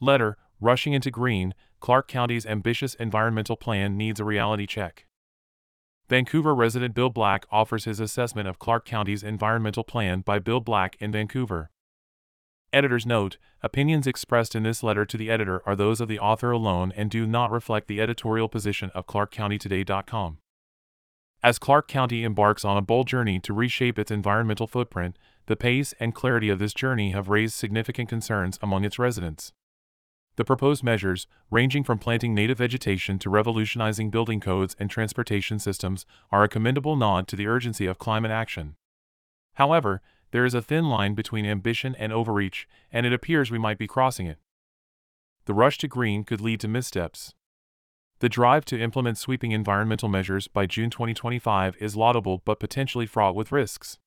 Letter Rushing into Green, Clark County's ambitious environmental plan needs a reality check. Vancouver resident Bill Black offers his assessment of Clark County's environmental plan by Bill Black in Vancouver. Editor's note Opinions expressed in this letter to the editor are those of the author alone and do not reflect the editorial position of ClarkCountyToday.com. As Clark County embarks on a bold journey to reshape its environmental footprint, the pace and clarity of this journey have raised significant concerns among its residents. The proposed measures, ranging from planting native vegetation to revolutionizing building codes and transportation systems, are a commendable nod to the urgency of climate action. However, there is a thin line between ambition and overreach, and it appears we might be crossing it. The rush to green could lead to missteps. The drive to implement sweeping environmental measures by June 2025 is laudable but potentially fraught with risks.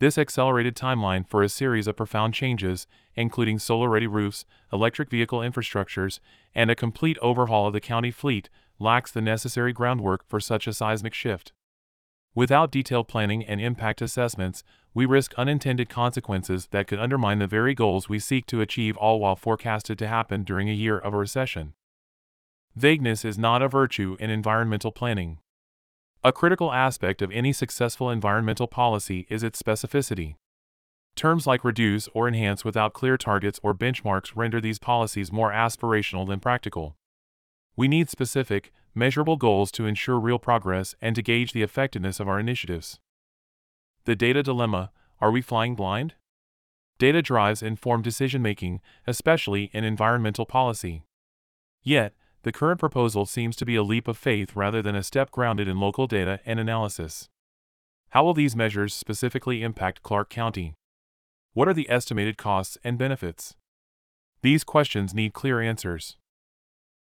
This accelerated timeline for a series of profound changes, including solar ready roofs, electric vehicle infrastructures, and a complete overhaul of the county fleet, lacks the necessary groundwork for such a seismic shift. Without detailed planning and impact assessments, we risk unintended consequences that could undermine the very goals we seek to achieve, all while forecasted to happen during a year of a recession. Vagueness is not a virtue in environmental planning. A critical aspect of any successful environmental policy is its specificity. Terms like reduce or enhance without clear targets or benchmarks render these policies more aspirational than practical. We need specific, measurable goals to ensure real progress and to gauge the effectiveness of our initiatives. The data dilemma are we flying blind? Data drives informed decision making, especially in environmental policy. Yet, the current proposal seems to be a leap of faith rather than a step grounded in local data and analysis. How will these measures specifically impact Clark County? What are the estimated costs and benefits? These questions need clear answers.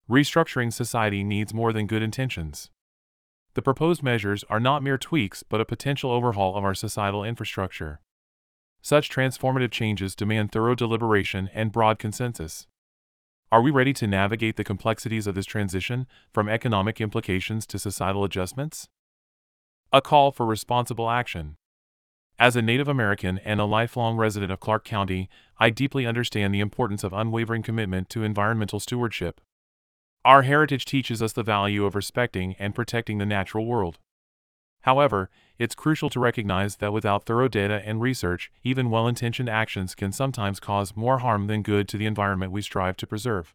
Restructuring society needs more than good intentions. The proposed measures are not mere tweaks but a potential overhaul of our societal infrastructure. Such transformative changes demand thorough deliberation and broad consensus. Are we ready to navigate the complexities of this transition, from economic implications to societal adjustments? A call for responsible action. As a Native American and a lifelong resident of Clark County, I deeply understand the importance of unwavering commitment to environmental stewardship. Our heritage teaches us the value of respecting and protecting the natural world. However, it's crucial to recognize that without thorough data and research, even well intentioned actions can sometimes cause more harm than good to the environment we strive to preserve.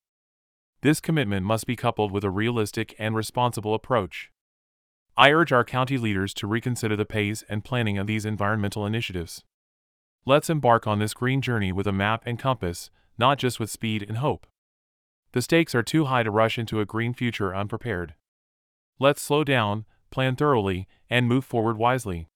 This commitment must be coupled with a realistic and responsible approach. I urge our county leaders to reconsider the pace and planning of these environmental initiatives. Let's embark on this green journey with a map and compass, not just with speed and hope. The stakes are too high to rush into a green future unprepared. Let's slow down, plan thoroughly, and move forward wisely.